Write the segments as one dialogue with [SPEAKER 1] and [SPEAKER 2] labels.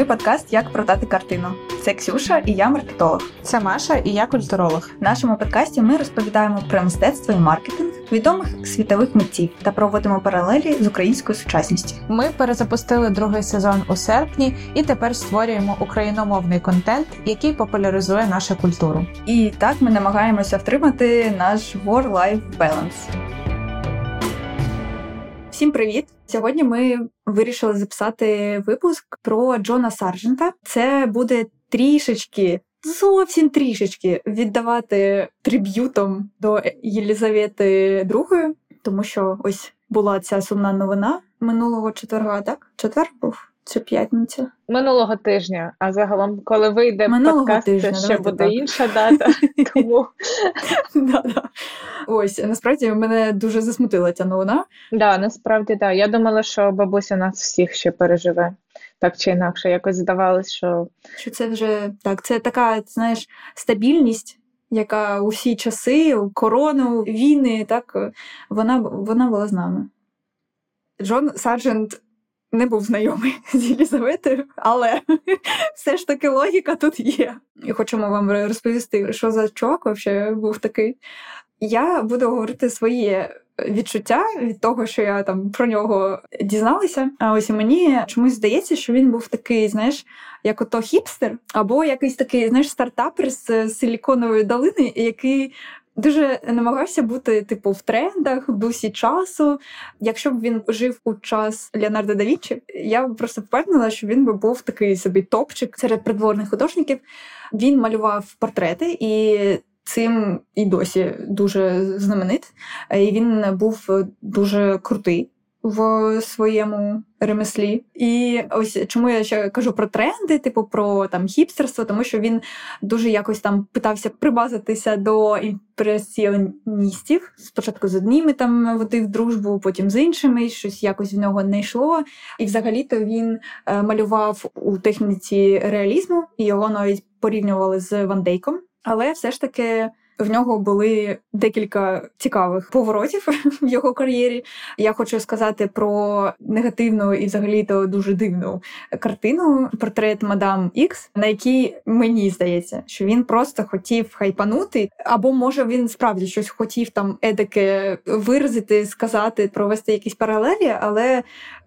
[SPEAKER 1] Ми подкаст Як продати картину. Це Ксюша і я маркетолог.
[SPEAKER 2] Це Маша і я культуролог.
[SPEAKER 1] В нашому подкасті ми розповідаємо про мистецтво і маркетинг відомих світових митців та проводимо паралелі з українською сучасністю.
[SPEAKER 2] Ми перезапустили другий сезон у серпні і тепер створюємо україномовний контент, який популяризує нашу культуру.
[SPEAKER 1] І так ми намагаємося втримати наш war-life balance. Всім привіт! Сьогодні ми вирішили записати випуск про Джона Саржента. Це буде трішечки, зовсім трішечки віддавати триб'ютом до Єлізавети II, тому що ось була ця сумна новина минулого четверга, так? Четвер був. Чи п'ятниця
[SPEAKER 3] минулого тижня. А загалом, коли вийде
[SPEAKER 1] минулого
[SPEAKER 3] подкаст,
[SPEAKER 1] тижня,
[SPEAKER 3] це ще буде
[SPEAKER 1] так.
[SPEAKER 3] інша дата. Тому
[SPEAKER 1] ось насправді мене дуже засмутила ця новина.
[SPEAKER 3] Да, насправді так. Я думала, що бабуся нас всіх ще переживе. Так чи інакше, якось здавалось, що
[SPEAKER 1] що це вже так. Це така, знаєш, стабільність. Яка у всі часи, у корону, війни, так вона вона була з нами. Джон Сарджент не був знайомий з Єлізаветою, але все ж таки логіка тут є. І хочемо вам розповісти, що за чувак взагалі був такий. Я буду говорити своє відчуття від того, що я там про нього дізналася. А ось мені чомусь здається, що він був такий, знаєш, як ото хіпстер, або якийсь такий, знаєш, стартапер з силіконової долини, який дуже намагався бути типу в трендах, в дусі часу. Якщо б він жив у час Леонардо да Вінчі, я б просто впевнена, що він би був такий собі топчик серед придворних художників. Він малював портрети і. Цим і досі дуже знаменит. І Він був дуже крутий в своєму ремеслі. І ось чому я ще кажу про тренди, типу про там хіпстерство, тому що він дуже якось там питався прибазитися до імпресіоністів. Спочатку з одніми там водив дружбу, потім з іншими, щось якось в нього не йшло. І взагалі-то він е, малював у техніці реалізму, і його навіть порівнювали з Ван Дейком. Але все ж таки в нього були декілька цікавих поворотів в його кар'єрі. Я хочу сказати про негативну і взагалі то дуже дивну картину портрет Мадам Ікс, на якій мені здається, що він просто хотів хайпанути, або може він справді щось хотів там едике виразити, сказати, провести якісь паралелі, але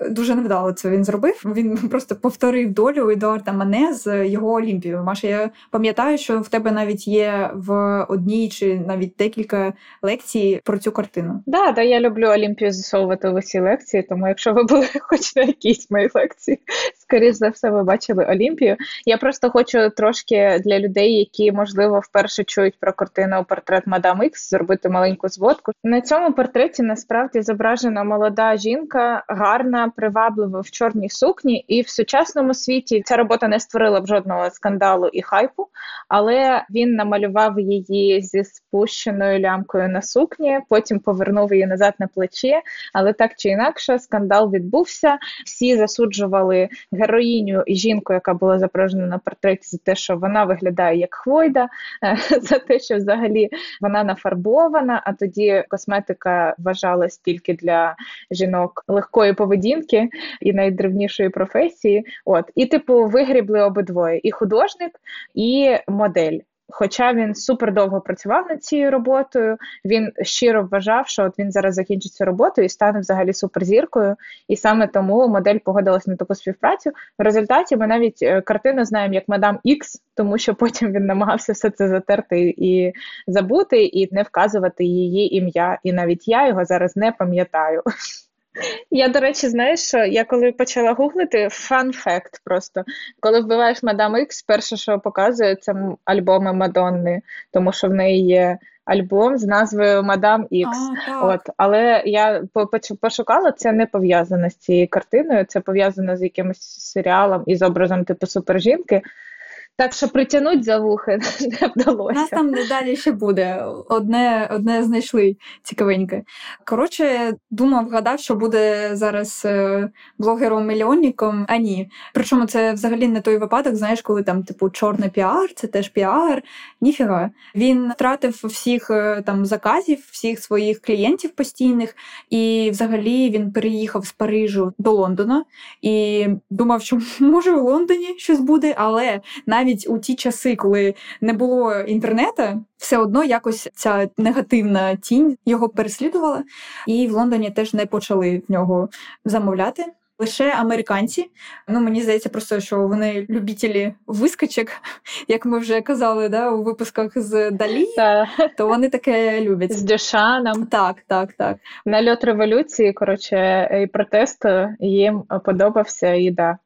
[SPEAKER 1] дуже невдало це він зробив. Він просто повторив долю Едуарда Мане з його Олімпією. Маша, я пам'ятаю, що в тебе навіть є в одній чи навіть декілька лекцій про цю картину.
[SPEAKER 3] Да, да, я люблю Олімпію засовувати в усі лекції, тому якщо ви були хоч на якійсь моїй лекції, скоріш за все, ви бачили Олімпію. Я просто хочу трошки для людей, які можливо вперше чують про картину портрет Мадам Ікс, зробити маленьку зводку. На цьому портреті насправді зображена молода жінка, гарна, приваблива в чорній сукні, і в сучасному світі ця робота не створила б жодного скандалу і хайпу, але він намалював її зі спущеною лямкою на сукні, потім повернув її назад на плече. Але так чи інакше, скандал відбувся. Всі засуджували героїню і жінку, яка була зображена на портреті, за те, що вона виглядає як хвойда, за те, що взагалі вона нафарбована. А тоді косметика вважалась тільки для жінок легкої поведінки і найдревнішої професії. От і типу вигрібли обидвоє: і художник, і модель. Хоча він супер довго працював над цією роботою, він щиро вважав, що от він зараз закінчить цю роботу і стане взагалі суперзіркою. І саме тому модель погодилась на таку співпрацю. В результаті ми навіть е, картину знаємо як Мадам Ікс, тому що потім він намагався все це затерти і забути, і не вказувати її ім'я. І навіть я його зараз не пам'ятаю. Я, до речі, знаєш, що я коли почала гуглити, фан факт просто. Коли вбиваєш Мадам Ікс, перше, що показує, це альбоми Мадонни, тому що в неї є альбом з назвою Мадам Ікс. От, Але я пошукала, це не пов'язано з цією картиною, це пов'язано з якимось серіалом із образом типу супержінки. Так що притягнуть за вухи не вдалося.
[SPEAKER 1] У нас там далі ще буде. Одне одне знайшли цікавеньке. Коротше, думав, гадав, що буде зараз е, блогером-мільйонником, а ні. Причому це взагалі не той випадок, знаєш, коли там, типу, чорний піар, це теж піар. Ніфіга. Він втратив всіх е, там заказів, всіх своїх клієнтів постійних, і взагалі він переїхав з Парижу до Лондона і думав, що може у Лондоні щось буде, але навіть у ті часи, коли не було інтернету, все одно якось ця негативна тінь його переслідувала, і в Лондоні теж не почали в нього замовляти. Лише американці. Ну мені здається, просто що вони любітелі вискочок, як ми вже казали, да, у випусках з Далі, то вони таке люблять.
[SPEAKER 3] З Дюшаном.
[SPEAKER 1] Так, так, так.
[SPEAKER 3] Нальот революції, коротше, і протесту їм подобався і да.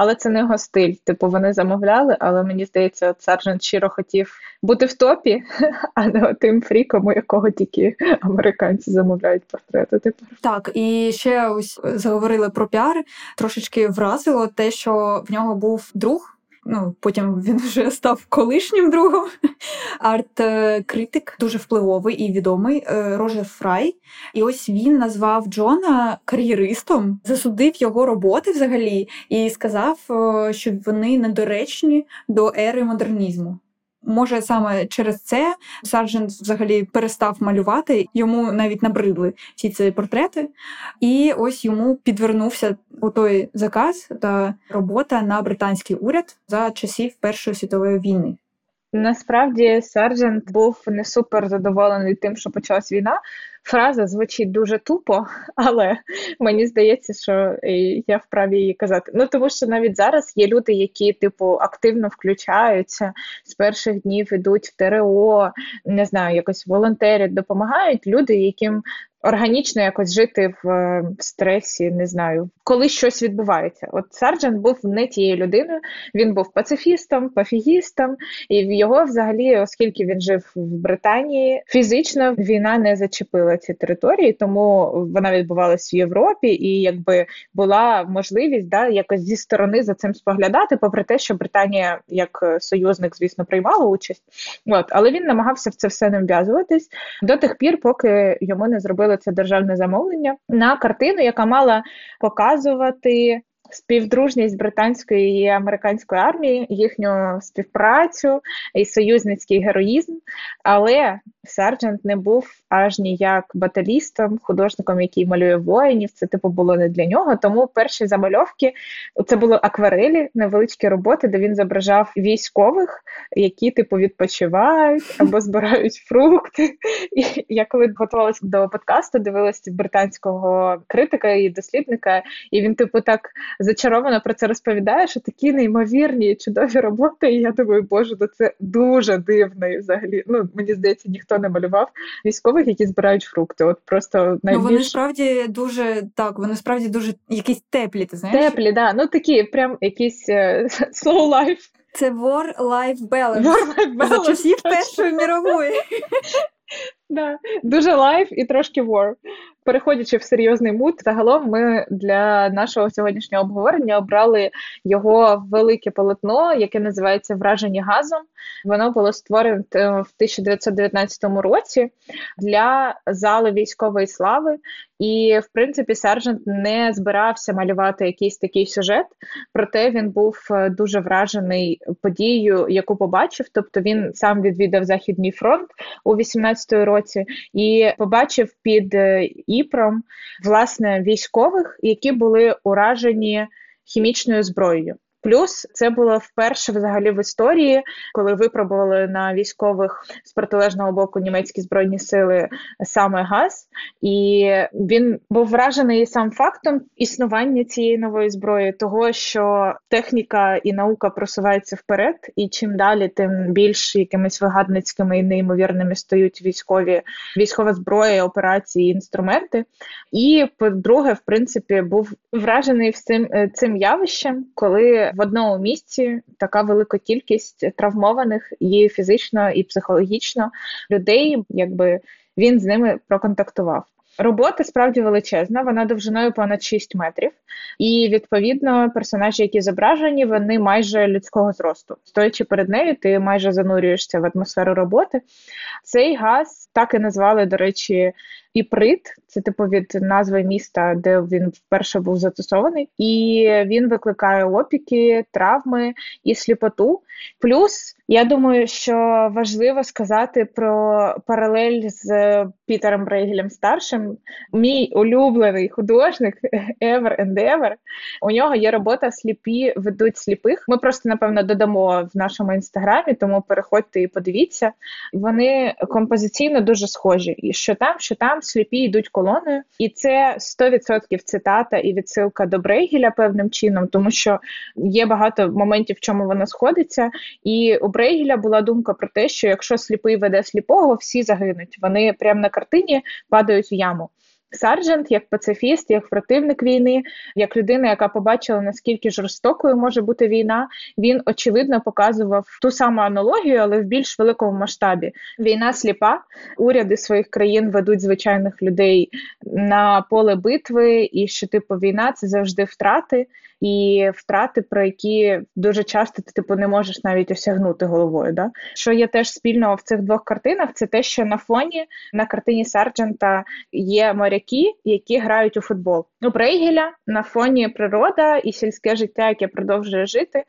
[SPEAKER 3] Але це не його стиль. Типу, вони замовляли, але мені здається, от сержант щиро хотів бути в топі, а не тим фріком, у якого тільки американці замовляють портрети. Тепер
[SPEAKER 1] так і ще ось заговорили про піар. Трошечки вразило те, що в нього був друг. Ну, потім він вже став колишнім другом. Арт-критик, дуже впливовий і відомий Роже Рожер Фрай. І ось він назвав Джона кар'єристом, засудив його роботи взагалі і сказав, е, що вони недоречні до ери модернізму. Може, саме через це Сарджент взагалі перестав малювати, йому навіть набридли ці ці портрети, і ось йому підвернувся у той заказ та робота на британський уряд за часів Першої світової війни.
[SPEAKER 3] Насправді Сарджент був не супер задоволений тим, що почалась війна. Фраза звучить дуже тупо, але мені здається, що я вправі її казати. Ну тому що навіть зараз є люди, які типу активно включаються з перших днів ідуть в ТРО, не знаю, якось волонтерять, допомагають люди, яким органічно якось жити в, в стресі, не знаю, коли щось відбувається. От Сарджент був не тією людиною, він був пацифістом, пафігістом, і в його взагалі, оскільки він жив в Британії, фізично війна не зачепила ці території, тому вона відбувалася в Європі, і якби була можливість да, якось зі сторони за цим споглядати, попри те, що Британія як союзник, звісно, приймала участь. От, але він намагався в це все не вв'язуватись до тих пір, поки йому не зробили це державне замовлення на картину, яка мала показувати співдружність британської і американської армії, їхню співпрацю і союзницький героїзм. Але Сарджент не був аж ніяк баталістом, художником, який малює воїнів. Це типу було не для нього. Тому перші замальовки це були акварелі, невеличкі роботи, де він зображав військових, які типу відпочивають або збирають фрукти. І я коли готувалася до подкасту, дивилася британського критика і дослідника, і він, типу, так зачаровано про це розповідає, що такі неймовірні чудові роботи. І я думаю, боже, то це дуже дивно і взагалі. Ну мені здається, ніхто не малював військових, які збирають фрукти. От просто найбільш...
[SPEAKER 1] Ну, вони справді дуже так, вони справді дуже якісь теплі. Ти знаєш?
[SPEAKER 3] Теплі, да. Ну такі, прям якісь uh, slow life.
[SPEAKER 1] Це war-life balance.
[SPEAKER 3] War-life balance.
[SPEAKER 1] За часів Першої мірової.
[SPEAKER 3] Да. Дуже life і трошки war. Переходячи в серйозний mood, загалом ми для нашого сьогоднішнього обговорення обрали його велике полотно, яке називається Вражені газом. Воно було створене в 1919 році для зали військової слави. І, в принципі, сержант не збирався малювати якийсь такий сюжет, проте він був дуже вражений подією, яку побачив. Тобто він сам відвідав Західний фронт у 18-й році і побачив під Іпром власне військових, які були уражені хімічною зброєю. Плюс це було вперше взагалі в історії, коли випробували на військових з протилежного боку німецькі збройні сили саме газ, і він був вражений сам фактом існування цієї нової зброї, того що техніка і наука просуваються вперед, і чим далі, тим більш якимись вигадницькими і неймовірними стають військові військова зброя, операції, інструменти. І по-друге, в принципі, був вражений цим, е, цим явищем, коли в одному місці така велика кількість травмованих і фізично, і психологічно людей, якби він з ними проконтактував. Робота справді величезна, вона довжиною понад 6 метрів, і відповідно персонажі, які зображені, вони майже людського зросту. Стоячи перед нею, ти майже занурюєшся в атмосферу роботи. Цей газ так і назвали, до речі, Іприт, це типу від назви міста, де він вперше був застосований, і він викликає опіки, травми і сліпоту. Плюс я думаю, що важливо сказати про паралель з Пітером Брейгелем старшим. Мій улюблений художник Ever and Ever, У нього є робота Сліпі ведуть сліпих. Ми просто напевно додамо в нашому інстаграмі, тому переходьте і подивіться. Вони композиційно дуже схожі. І що там, що там сліпі йдуть колоною, і це 100% цитата і відсилка до Брейгеля певним чином, тому що є багато моментів, в чому вона сходиться. І у Брейгеля була думка про те, що якщо сліпий веде сліпого, всі загинуть. Вони прямо на картині падають в яму. Сарджент як пацифіст, як противник війни, як людина, яка побачила наскільки жорстокою може бути війна, він очевидно показував ту саму аналогію, але в більш великому масштабі. Війна сліпа, уряди своїх країн ведуть звичайних людей на поле битви, і що типу війна це завжди втрати і втрати, про які дуже часто ти типу не можеш навіть осягнути головою. Да? Що є теж спільного в цих двох картинах, це те, що на фоні на картині Сарджента є моряки, які грають у футбол. У Брейгеля на фоні природа і сільське життя, яке продовжує жити.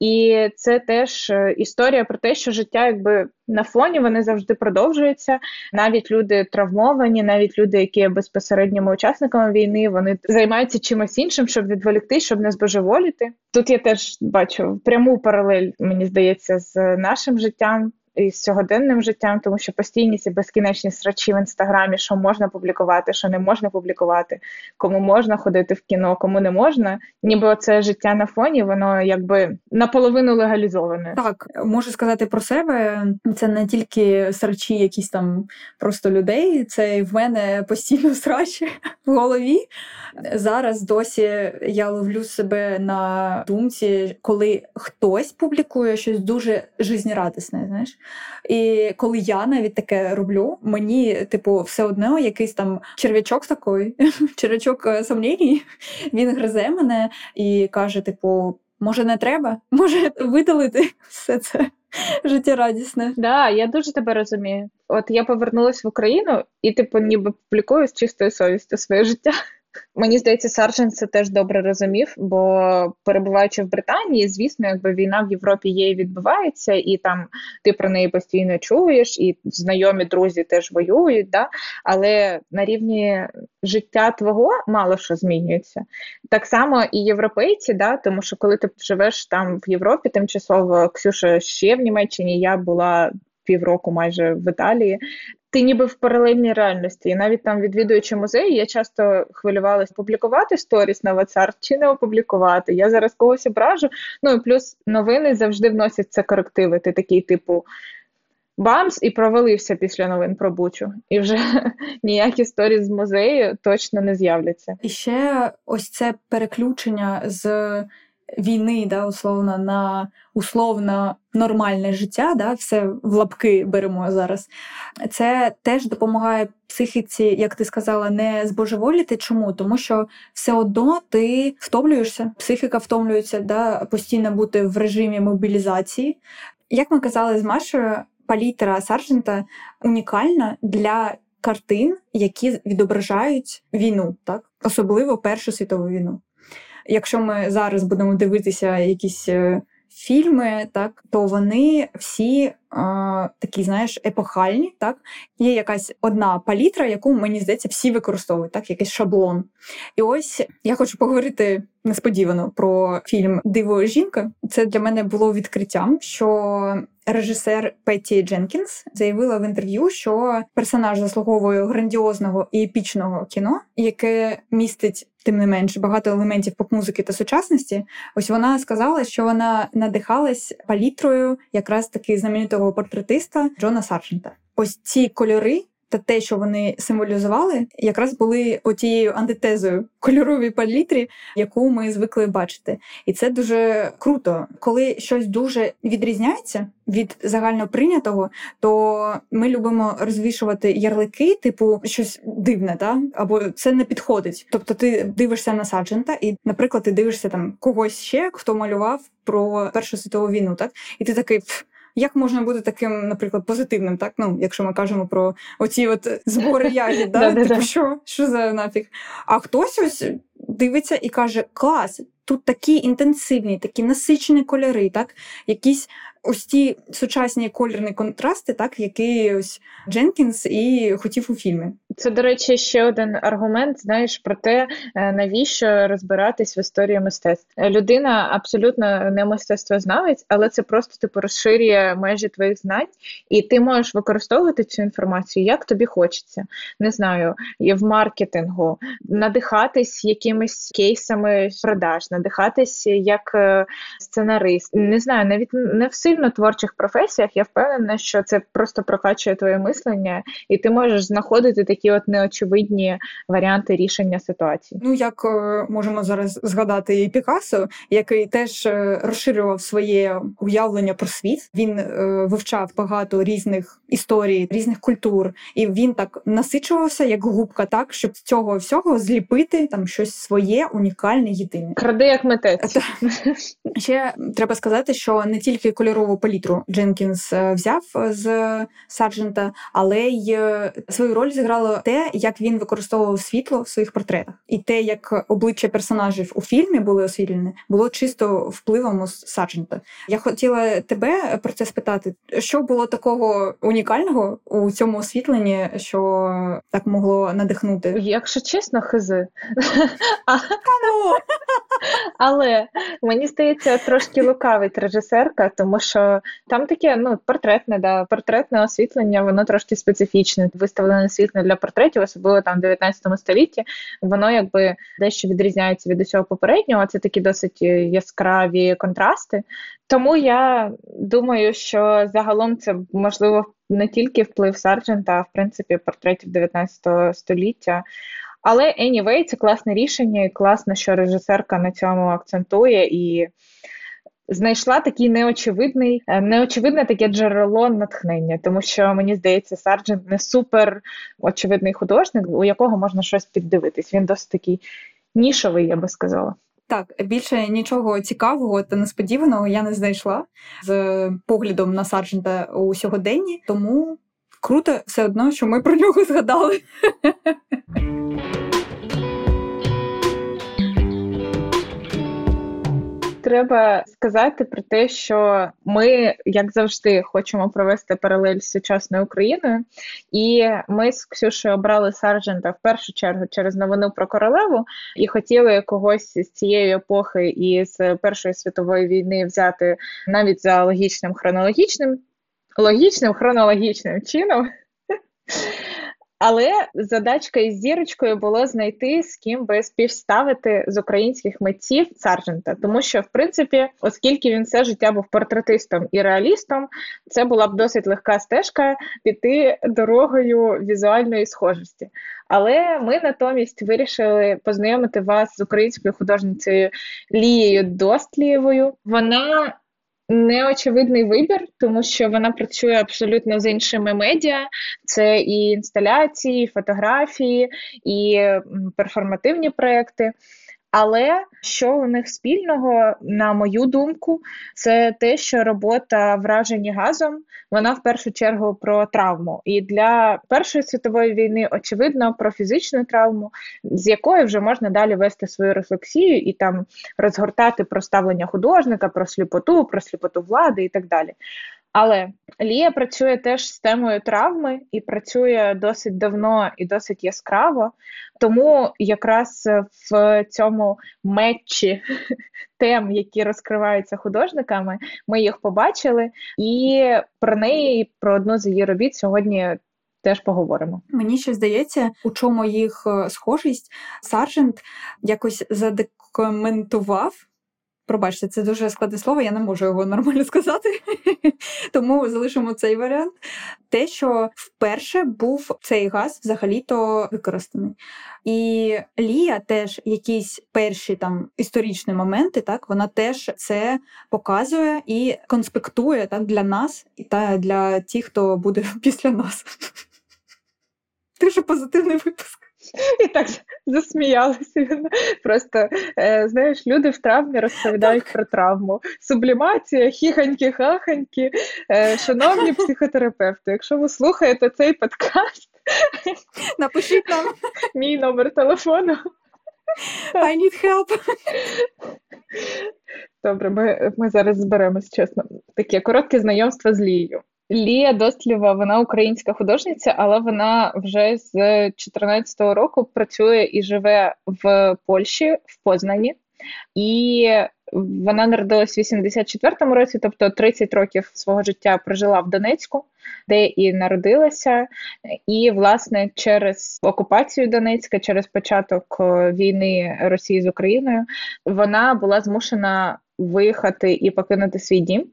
[SPEAKER 3] І це теж е, історія про те, що життя, якби на фоні вони завжди продовжуються. Навіть люди травмовані, навіть люди, які є безпосередніми учасниками війни, вони займаються чимось іншим, щоб відволікти, щоб не збожеволіти. Тут я теж бачу пряму паралель, мені здається, з нашим життям із сьогоденним життям, тому що постійні ці безкінечні срачі в інстаграмі, що можна публікувати, що не можна публікувати, кому можна ходити в кіно, кому не можна. Ніби це життя на фоні, воно якби наполовину легалізоване.
[SPEAKER 1] Так можу сказати про себе. Це не тільки срачі, якісь там просто людей. Це в мене постійно срачі в голові. Зараз досі я ловлю себе на думці, коли хтось публікує щось дуже жизнерадісне, знаєш. І коли я навіть таке роблю, мені, типу, все одно якийсь там черв'ячок такий, черв'ячок е, він гризе мене і каже: типу, може, не треба? Може видалити все це. Життєрадісне.
[SPEAKER 3] Да, я дуже тебе розумію. От я повернулася в Україну і, типу, ніби публікую з чистою совістю своє життя. Мені здається, Сарджен це теж добре розумів, бо перебуваючи в Британії, звісно, якби війна в Європі є і відбувається, і там ти про неї постійно чуєш, і знайомі друзі теж воюють. да? Але на рівні життя твого мало що змінюється. Так само і європейці, да? тому що коли ти живеш там в Європі, тимчасово Ксюша ще в Німеччині, я була. Півроку майже в Італії, ти ніби в паралельній реальності. І навіть там, відвідуючи музеї, я часто хвилювалася публікувати сторіс на WhatsApp чи не опублікувати. Я зараз когось ображу. Ну і плюс новини завжди вносять це корективи. Ти такий, типу. Бамс і провалився після новин про Бучу, і вже ніякі сторіс з музею точно не з'являться.
[SPEAKER 1] І ще ось це переключення з війни, да, условно, на условно нормальне життя, да, все в лапки беремо зараз. Це теж допомагає психіці, як ти сказала, не збожеволіти. Чому? Тому що все одно ти втомлюєшся, психіка втомлюється, да, постійно бути в режимі мобілізації. Як ми казали з Машою, палітра Саржента унікальна для картин, які відображають війну, так особливо Першу світову війну. Якщо ми зараз будемо дивитися якісь е, фільми, так то вони всі а, такі, знаєш, епохальні. Так є якась одна палітра, яку мені здається, всі використовують, так, якийсь шаблон. І ось я хочу поговорити несподівано про фільм Диво жінка. Це для мене було відкриттям, що режисер Петті Дженкінс заявила в інтерв'ю, що персонаж заслуговує грандіозного і епічного кіно, яке містить. Тим не менш багато елементів поп-музики та сучасності. Ось вона сказала, що вона надихалась палітрою якраз таки знаменитого портретиста Джона Сарджента. Ось ці кольори та те, що вони символізували, якраз були отією антитезою кольоровій палітрі, яку ми звикли бачити. І це дуже круто, коли щось дуже відрізняється від загально прийнятого, то ми любимо розвішувати ярлики, типу щось дивне, та або це не підходить. Тобто, ти дивишся на саджента, і, наприклад, ти дивишся там когось ще, хто малював про Першу світову війну, так і ти такий. Як можна бути таким, наприклад, позитивним, так? Ну, якщо ми кажемо про оці от збори ягід, да? типу, що Що за нафіг? А хтось ось дивиться і каже: Клас, тут такі інтенсивні, такі насичені кольори, так? якісь ось ті сучасні кольорні контрасти, так які ось Дженкінс і хотів у фільмі.
[SPEAKER 3] Це, до речі, ще один аргумент. Знаєш про те, е, навіщо розбиратись в історії мистецтв. Людина абсолютно не мистецтвознавець, але це просто типу розширює межі твоїх знань, і ти можеш використовувати цю інформацію, як тобі хочеться. Не знаю, в маркетингу, надихатись якимись кейсами продаж, надихатись як е, сценарист. Не знаю, навіть не в сильно творчих професіях. Я впевнена, що це просто прокачує твоє мислення, і ти можеш знаходити такі от неочевидні варіанти рішення ситуації.
[SPEAKER 1] Ну як е, можемо зараз згадати і Пікассо, який теж е, розширював своє уявлення про світ. Він е, вивчав багато різних історій, різних культур, і він так насичувався як губка, так щоб з цього всього зліпити там щось своє, унікальне, єдине.
[SPEAKER 3] Кради як митець.
[SPEAKER 1] Ще треба сказати, що не тільки кольорову палітру Дженкінс взяв з саджента, але й свою роль зіграло те, як він використовував світло в своїх портретах, і те, як обличчя персонажів у фільмі були освітлені, було чисто впливом саджента. Я хотіла тебе про це спитати, що було такого унікального у цьому освітленні, що так могло надихнути?
[SPEAKER 3] Якщо чесно, хизи. Ну! Але мені здається, трошки лукавить режисерка, тому що там таке ну портретне, да, портретне освітлення, воно трошки специфічне. Виставлене світло для портретів, особливо там в 19 столітті, воно якби дещо відрізняється від усього попереднього. Це такі досить яскраві контрасти. Тому я думаю, що загалом це можливо не тільки вплив Сарджента, а в принципі портретів 19 століття. Але anyway, це класне рішення, і класно, що режисерка на цьому акцентує і знайшла такий неочевидний, е, неочевидне таке джерело натхнення, тому що мені здається, Сарджент не супер очевидний художник, у якого можна щось піддивитись. Він досить такий нішовий, я би сказала.
[SPEAKER 1] Так, більше нічого цікавого та несподіваного я не знайшла з поглядом на Сарджента у сьогоденні, тому круто все одно, що ми про нього згадали.
[SPEAKER 3] треба сказати про те, що ми, як завжди, хочемо провести паралель з сучасною Україною, і ми з Ксюшею обрали Сарджента в першу чергу через новину про королеву і хотіли когось з цієї епохи і з Першої світової війни взяти навіть за логічним хронологічним, логічним хронологічним чином. Але задачка із зірочкою було знайти з ким би співставити з українських митців Саржента, тому що, в принципі, оскільки він все життя був портретистом і реалістом, це була б досить легка стежка піти дорогою візуальної схожості. Але ми натомість вирішили познайомити вас з українською художницею Лією Достлієвою. Вона Неочевидний вибір, тому що вона працює абсолютно з іншими медіа. Це і інсталяції, і фотографії, і перформативні проекти. Але що у них спільного, на мою думку, це те, що робота вражені газом, вона в першу чергу про травму. І для Першої світової війни, очевидно, про фізичну травму, з якої вже можна далі вести свою рефлексію і там розгортати про ставлення художника, про сліпоту, про сліпоту влади і так далі. Але Лія працює теж з темою травми і працює досить давно і досить яскраво. Тому якраз в цьому метчі тем, які розкриваються художниками, ми їх побачили, і про неї, про одну з її робіт сьогодні. Теж поговоримо.
[SPEAKER 1] Мені ще здається, у чому їх е, схожість Саржент якось задокументував Пробачте, це дуже складне слово, я не можу його нормально сказати, тому залишимо цей варіант. Те, що вперше був цей газ взагалі-то використаний. І Лія теж якісь перші там історичні моменти, так вона теж це показує і конспектує так для нас та для тих, хто буде після нас. Дуже позитивний випуск.
[SPEAKER 3] І так засміялися. Просто е, знаєш, люди в травмі розповідають про травму. Сублімація, хіханьки-хаханьки. Е, шановні психотерапевти, якщо ви слухаєте цей подкаст,
[SPEAKER 1] напишіть нам
[SPEAKER 3] мій номер телефону.
[SPEAKER 1] I need help.
[SPEAKER 3] Добре, ми ми зараз зберемось, чесно. Таке коротке знайомство з Лією. Лія Достлєва, вона українська художниця, але вона вже з 2014 року працює і живе в Польщі, в Познані. І вона народилась в 84-му році, тобто 30 років свого життя прожила в Донецьку, де і народилася. І, власне, через окупацію Донецька, через початок війни Росії з Україною, вона була змушена виїхати і покинути свій дім.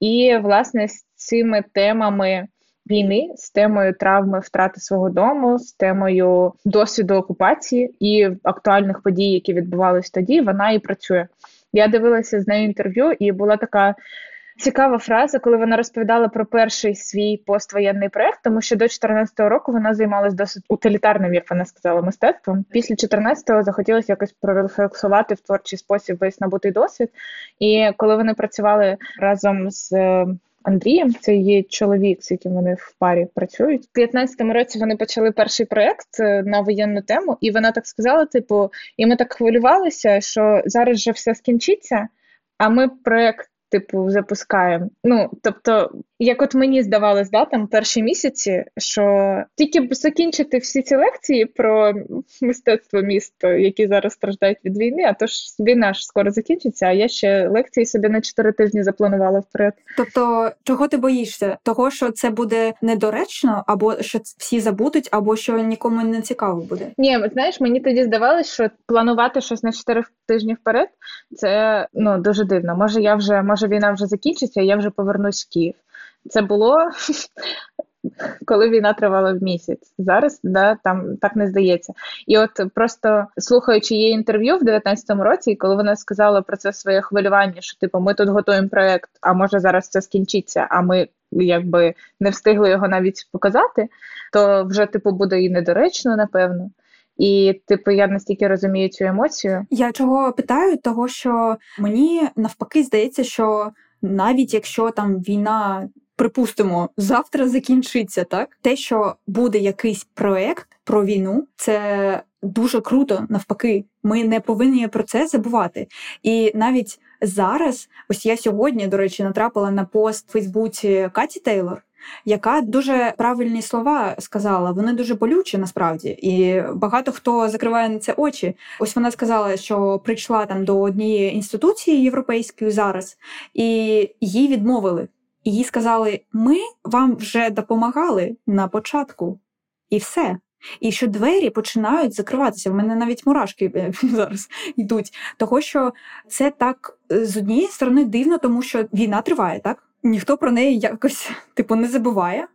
[SPEAKER 3] І, власне, з цими темами. Війни з темою травми втрати свого дому, з темою досвіду окупації і актуальних подій, які відбувалися тоді, вона і працює. Я дивилася з нею інтерв'ю, і була така цікава фраза, коли вона розповідала про перший свій поствоєнний проект, тому що до 14-го року вона займалася досить утилітарним, як вона сказала, мистецтвом. Після 14-го захотілося якось прорефлексувати в творчий спосіб весь набутий досвід. І коли вони працювали разом з Андрієм, це є чоловік, з яким вони в парі працюють. У 15-му році вони почали перший проект е, на воєнну тему, і вона так сказала: типу, і ми так хвилювалися, що зараз вже все скінчиться. А ми проект типу, запускаємо. Ну, тобто, як от мені здавалось, да, там перші місяці, що тільки б закінчити всі ці лекції про мистецтво міста, які зараз страждають від війни, а то ж війна ж скоро закінчиться, а я ще лекції собі на чотири тижні запланувала вперед.
[SPEAKER 1] Тобто, чого ти боїшся? Того, що це буде недоречно, або що всі забудуть, або що нікому не цікаво буде?
[SPEAKER 3] Ні, знаєш, мені тоді здавалось, що планувати щось на чотири тижні вперед, це ну дуже дивно. Може, я вже може війна вже закінчиться, і я вже повернусь в Київ. Це було коли війна тривала в місяць. Зараз да, там так не здається. І от просто слухаючи її інтерв'ю в 19-му році, коли вона сказала про це своє хвилювання, що типу ми тут готуємо проект, а може зараз це скінчиться, а ми якби не встигли його навіть показати, то вже типу буде і недоречно, напевно. І, типу, я настільки розумію цю емоцію.
[SPEAKER 1] Я чого питаю, того що мені навпаки здається, що навіть якщо там війна. Припустимо, завтра закінчиться так. Те, що буде якийсь проект про війну, це дуже круто. Навпаки, ми не повинні про це забувати. І навіть зараз, ось я сьогодні, до речі, натрапила на пост в Фейсбуці Каті Тейлор, яка дуже правильні слова сказала. Вони дуже болючі насправді, і багато хто закриває на це очі. Ось вона сказала, що прийшла там до однієї інституції європейської зараз, і їй відмовили. Їй сказали: ми вам вже допомагали на початку, і все. І що двері починають закриватися. В мене навіть мурашки е, зараз йдуть. Того, що це так е, з однієї сторони дивно, тому що війна триває, так? ніхто про неї якось типу не забуває.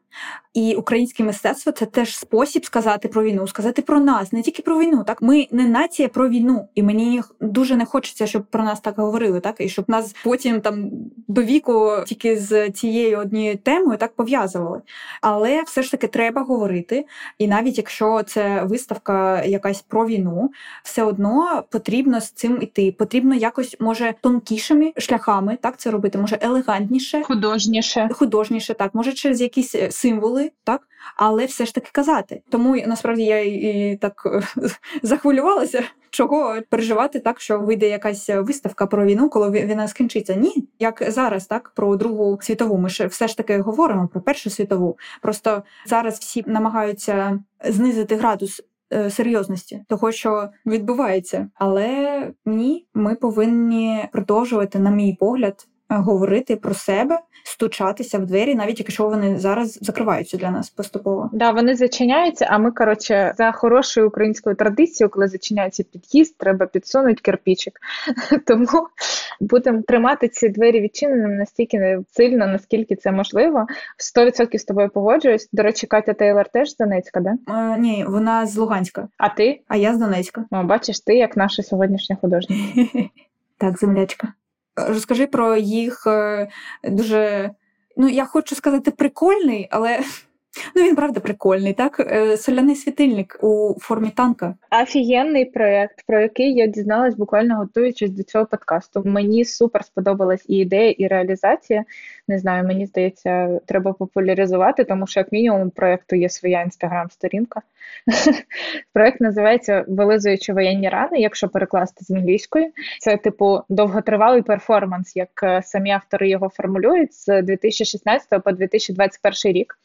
[SPEAKER 1] І українське мистецтво це теж спосіб сказати про війну, сказати про нас, не тільки про війну. Так ми не нація про війну, і мені дуже не хочеться, щоб про нас так говорили, так і щоб нас потім там до віку тільки з цією однією темою так пов'язували. Але все ж таки треба говорити. І навіть якщо це виставка якась про війну, все одно потрібно з цим іти. Потрібно якось може тонкішими шляхами так це робити, може елегантніше,
[SPEAKER 3] художніше,
[SPEAKER 1] художніше, так може через якісь символи, так, але все ж таки казати. Тому насправді я і так захвилювалася, чого переживати так, що вийде якась виставка про війну, коли війна скінчиться. Ні, як зараз, так про Другу світову. Ми ж все ж таки говоримо про Першу світову. Просто зараз всі намагаються знизити градус. Е, серйозності того, що відбувається, але ні, ми повинні продовжувати, на мій погляд, говорити про себе, стучатися в двері, навіть якщо вони зараз закриваються для нас поступово.
[SPEAKER 3] Да, вони зачиняються. А ми, коротше, за хорошою українською традицією, коли зачиняється під'їзд, треба підсунути кирпічик. Тому будемо тримати ці двері відчиненими настільки сильно, наскільки це можливо. 100% з тобою погоджуюсь. До речі, Катя Тейлор теж з Донецька, да?
[SPEAKER 1] Е, ні, вона з Луганська.
[SPEAKER 3] А ти?
[SPEAKER 1] А я з Донецька.
[SPEAKER 3] О, бачиш, ти як наша сьогоднішня художниця.
[SPEAKER 1] Так, землячка. Розкажи про їх е, дуже, ну я хочу сказати, прикольний, але Ну, він правда прикольний, так? Е, соляний світильник у формі танка.
[SPEAKER 3] Офігенний проєкт, про який я дізналась буквально готуючись до цього подкасту. Мені супер сподобалась і ідея, і реалізація. Не знаю, мені здається, треба популяризувати, тому що, як мінімум, у проєкту є своя інстаграм-сторінка. Проєкт називається Вилизуючи воєнні рани, якщо перекласти з англійської. Це, типу, довготривалий перформанс, як е, самі автори його формулюють з 2016 по 2021 рік.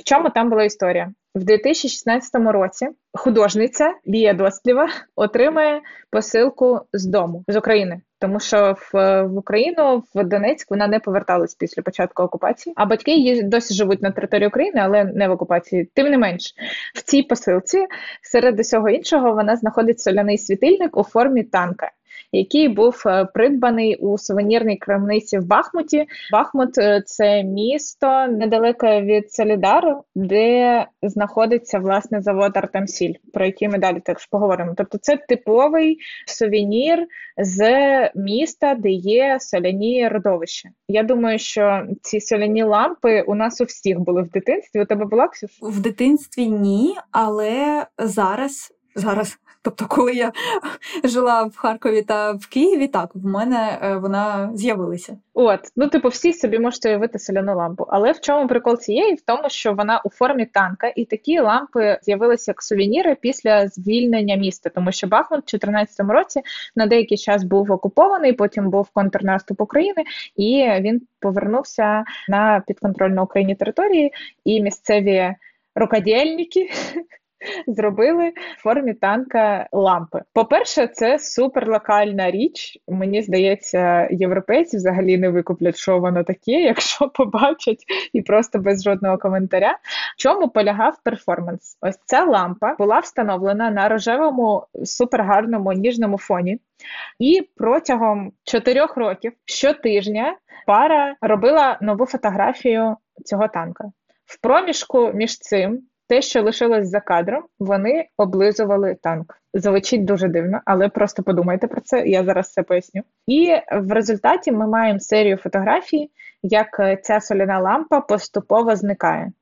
[SPEAKER 3] В чому там була історія? В 2016 році художниця Лія Досліва отримає посилку з дому з України, тому що в, в Україну в Донецьк вона не поверталась після початку окупації. А батьки її досі живуть на території України, але не в окупації. Тим не менш, в цій посилці серед усього іншого вона знаходить соляний світильник у формі танка який був е, придбаний у сувенірній крамниці в Бахмуті. Бахмут е, це місто недалеко від Солідару, де знаходиться власне завод Артемсіль, про який ми далі також поговоримо. Тобто, це типовий сувенір з міста, де є соляні родовища. Я думаю, що ці соляні лампи у нас у всіх були в дитинстві. У тебе була Ксюш?
[SPEAKER 1] в дитинстві? Ні, але зараз зараз Тобто, коли я жила в Харкові та в Києві, так в мене е, вона з'явилася.
[SPEAKER 3] От, ну типу, всі собі можете уявити соляну лампу. Але в чому прикол цієї? В тому, що вона у формі танка, і такі лампи з'явилися як сувеніри після звільнення міста, тому що Бахмут в 2014 році на деякий час був окупований, потім був контрнаступ України, і він повернувся на підконтрольну Україні території, і місцеві рукодільники зробили в формі танка лампи. По-перше, це суперлокальна річ. Мені здається, європейці взагалі не викуплять, що воно таке, якщо побачать і просто без жодного коментаря. В чому полягав перформанс? Ось ця лампа була встановлена на рожевому супергарному ніжному фоні. І протягом чотирьох років щотижня пара робила нову фотографію цього танка. В проміжку між цим те, що лишилось за кадром, вони облизували танк. Звучить дуже дивно, але просто подумайте про це. Я зараз це поясню. І в результаті ми маємо серію фотографій, як ця соляна лампа поступово зникає.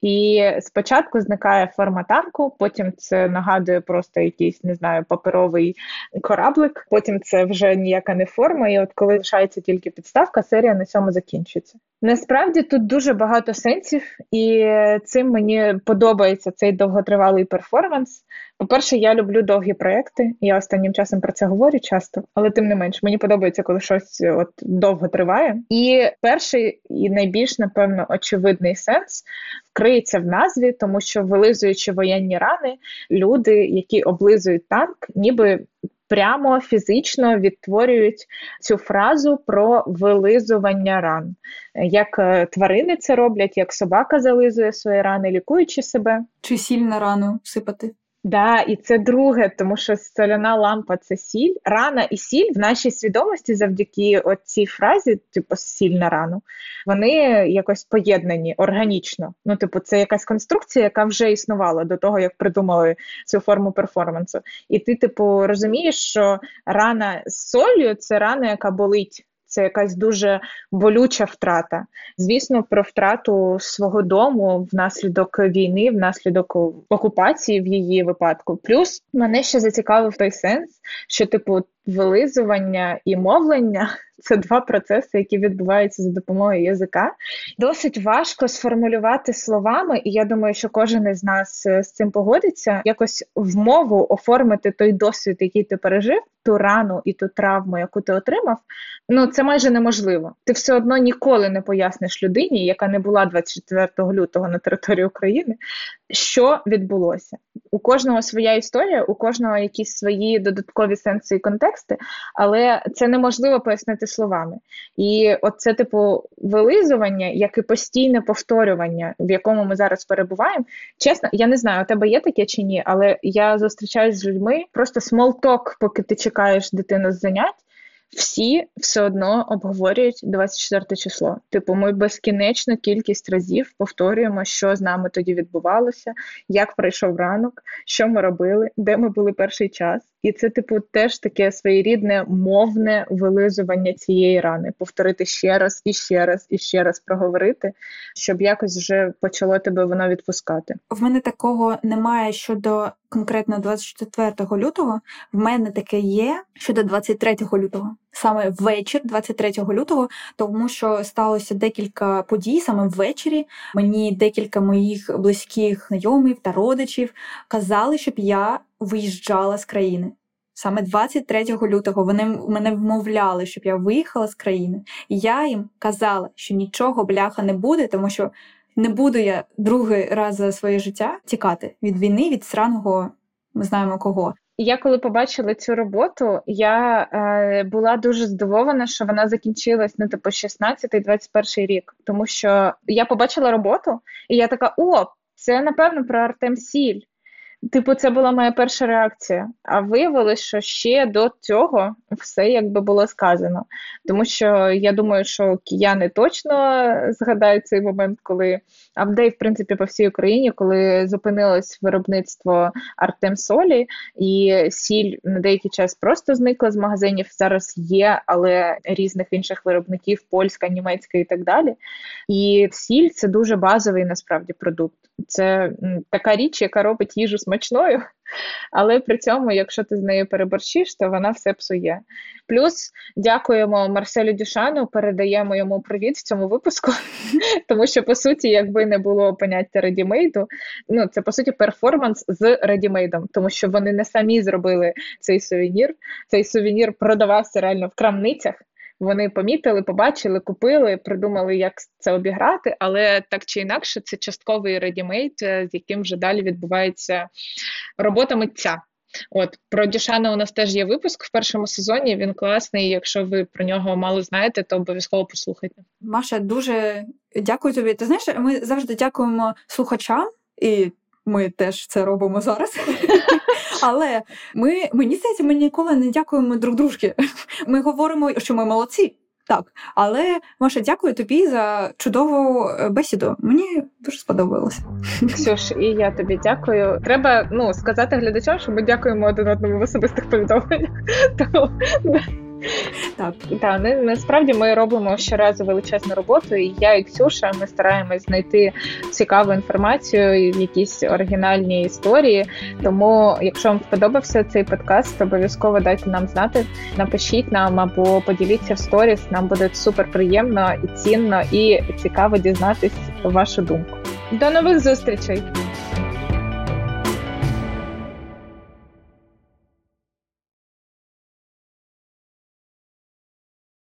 [SPEAKER 3] І спочатку зникає форма танку, потім це нагадує просто якийсь, не знаю, паперовий кораблик. Потім це вже ніяка не форма. І от коли лишається тільки підставка, серія на цьому закінчується. Насправді тут дуже багато сенсів, і цим мені подобається цей довготривалий перформанс. По-перше, я люблю довгі проекти. Я останнім часом про це говорю часто, але тим не менш, мені подобається, коли щось от довго триває. І перший і найбільш напевно очевидний сенс вкриється в назві, тому що вилизуючи воєнні рани, люди, які облизують танк, ніби прямо фізично відтворюють цю фразу про вилизування ран. Як е, тварини це роблять, як собака зализує свої рани, лікуючи себе.
[SPEAKER 1] Чи сіль на рану сипати?
[SPEAKER 3] Да, і це друге, тому що соляна лампа це сіль. Рана і сіль в нашій свідомості завдяки цій фразі, типу сіль на рану, вони якось поєднані органічно. Ну, типу, це якась конструкція, яка вже існувала до того, як придумали цю форму перформансу. І ти, типу, розумієш, що рана з солью це рана, яка болить це якась дуже болюча втрата. Звісно, про втрату свого дому внаслідок війни, внаслідок окупації в її випадку. Плюс мене ще зацікавив той сенс, що типу вилизування і мовлення це два процеси, які відбуваються за допомогою язика. Досить важко сформулювати словами, і я думаю, що кожен із нас е, з цим погодиться. Якось в мову оформити той досвід, який ти пережив, ту рану і ту травму, яку ти отримав. Ну це майже неможливо. Ти все одно ніколи не поясниш людині, яка не була 24 лютого на території України. Що відбулося. У кожного своя історія, у кожного якісь свої додаткові сенси і контексти, але це неможливо пояснити словами. І оце, типу, вилизування, як і постійне повторювання, в якому ми зараз перебуваємо. Чесно, я не знаю, у тебе є таке чи ні, але я зустрічаюся з людьми, просто small talk, поки ти чекаєш дитину з занять всі все одно обговорюють 24 число. Типу, ми безкінечну кількість разів повторюємо, що з нами тоді відбувалося, як пройшов ранок, що ми робили, де ми були перший час. І це, типу, теж таке своєрідне мовне вилизування цієї рани, повторити ще раз і ще раз і ще раз проговорити, щоб якось вже почало тебе воно відпускати.
[SPEAKER 1] В мене такого немає щодо конкретно 24 лютого. В мене таке є щодо 23 лютого, саме вечір, 23 лютого, тому що сталося декілька подій саме ввечері. Мені декілька моїх близьких знайомих та родичів казали, щоб я виїжджала з країни. Саме 23 лютого вони мене вмовляли, щоб я виїхала з країни. І я їм казала, що нічого бляха не буде, тому що не буду я другий раз за своє життя тікати від війни, від сраного, ми знаємо кого.
[SPEAKER 3] Я коли побачила цю роботу, я е, була дуже здивована, що вона закінчилась ну, типу 16-21 рік, тому що я побачила роботу, і я така: о, це напевно про Артем Сіль. Типу, це була моя перша реакція. А виявилось, що ще до цього все якби було сказано. Тому що я думаю, що кияни точно згадають цей момент, коли апдей, в принципі, по всій Україні, коли зупинилось виробництво Артем Солі, і сіль на деякий час просто зникла з магазинів. Зараз є, але різних інших виробників, польська, німецька і так далі. І сіль це дуже базовий насправді продукт. Це така річ, яка робить їжу смачною, але при цьому, якщо ти з нею переборщиш, то вона все псує. Плюс дякуємо Марселю Дюшану, передаємо йому привіт в цьому випуску, тому що, по суті, якби не було поняття редімейду, ну це по суті перформанс з редімейдом, тому що вони не самі зробили цей сувенір. Цей сувенір продавався реально в крамницях. Вони помітили, побачили, купили, придумали, як це обіграти, але так чи інакше, це частковий редімейт, з яким вже далі відбувається робота митця. От про Дюшана у нас теж є випуск в першому сезоні. Він класний. Якщо ви про нього мало знаєте, то обов'язково послухайте.
[SPEAKER 1] Маша, дуже дякую тобі. Ти знаєш, ми завжди дякуємо слухачам і ми теж це робимо зараз. Але ми мені здається, ми ніколи не дякуємо друг дружки. Ми говоримо, що ми молодці. Так, але Маша, дякую тобі за чудову е, бесіду. Мені дуже сподобалося.
[SPEAKER 3] Ксюш, і я тобі дякую. Треба ну сказати глядачам, що ми дякуємо один одному в особистих повідомленнях.
[SPEAKER 1] Так,
[SPEAKER 3] Так, не, насправді ми робимо щоразу величезну роботу, і я і Ксюша ми стараємось знайти цікаву інформацію, якісь оригінальні історії. Тому, якщо вам сподобався цей подкаст, обов'язково дайте нам знати, напишіть нам або поділіться в сторіс. Нам буде супер приємно і цінно, і цікаво дізнатись вашу думку. До нових зустрічей!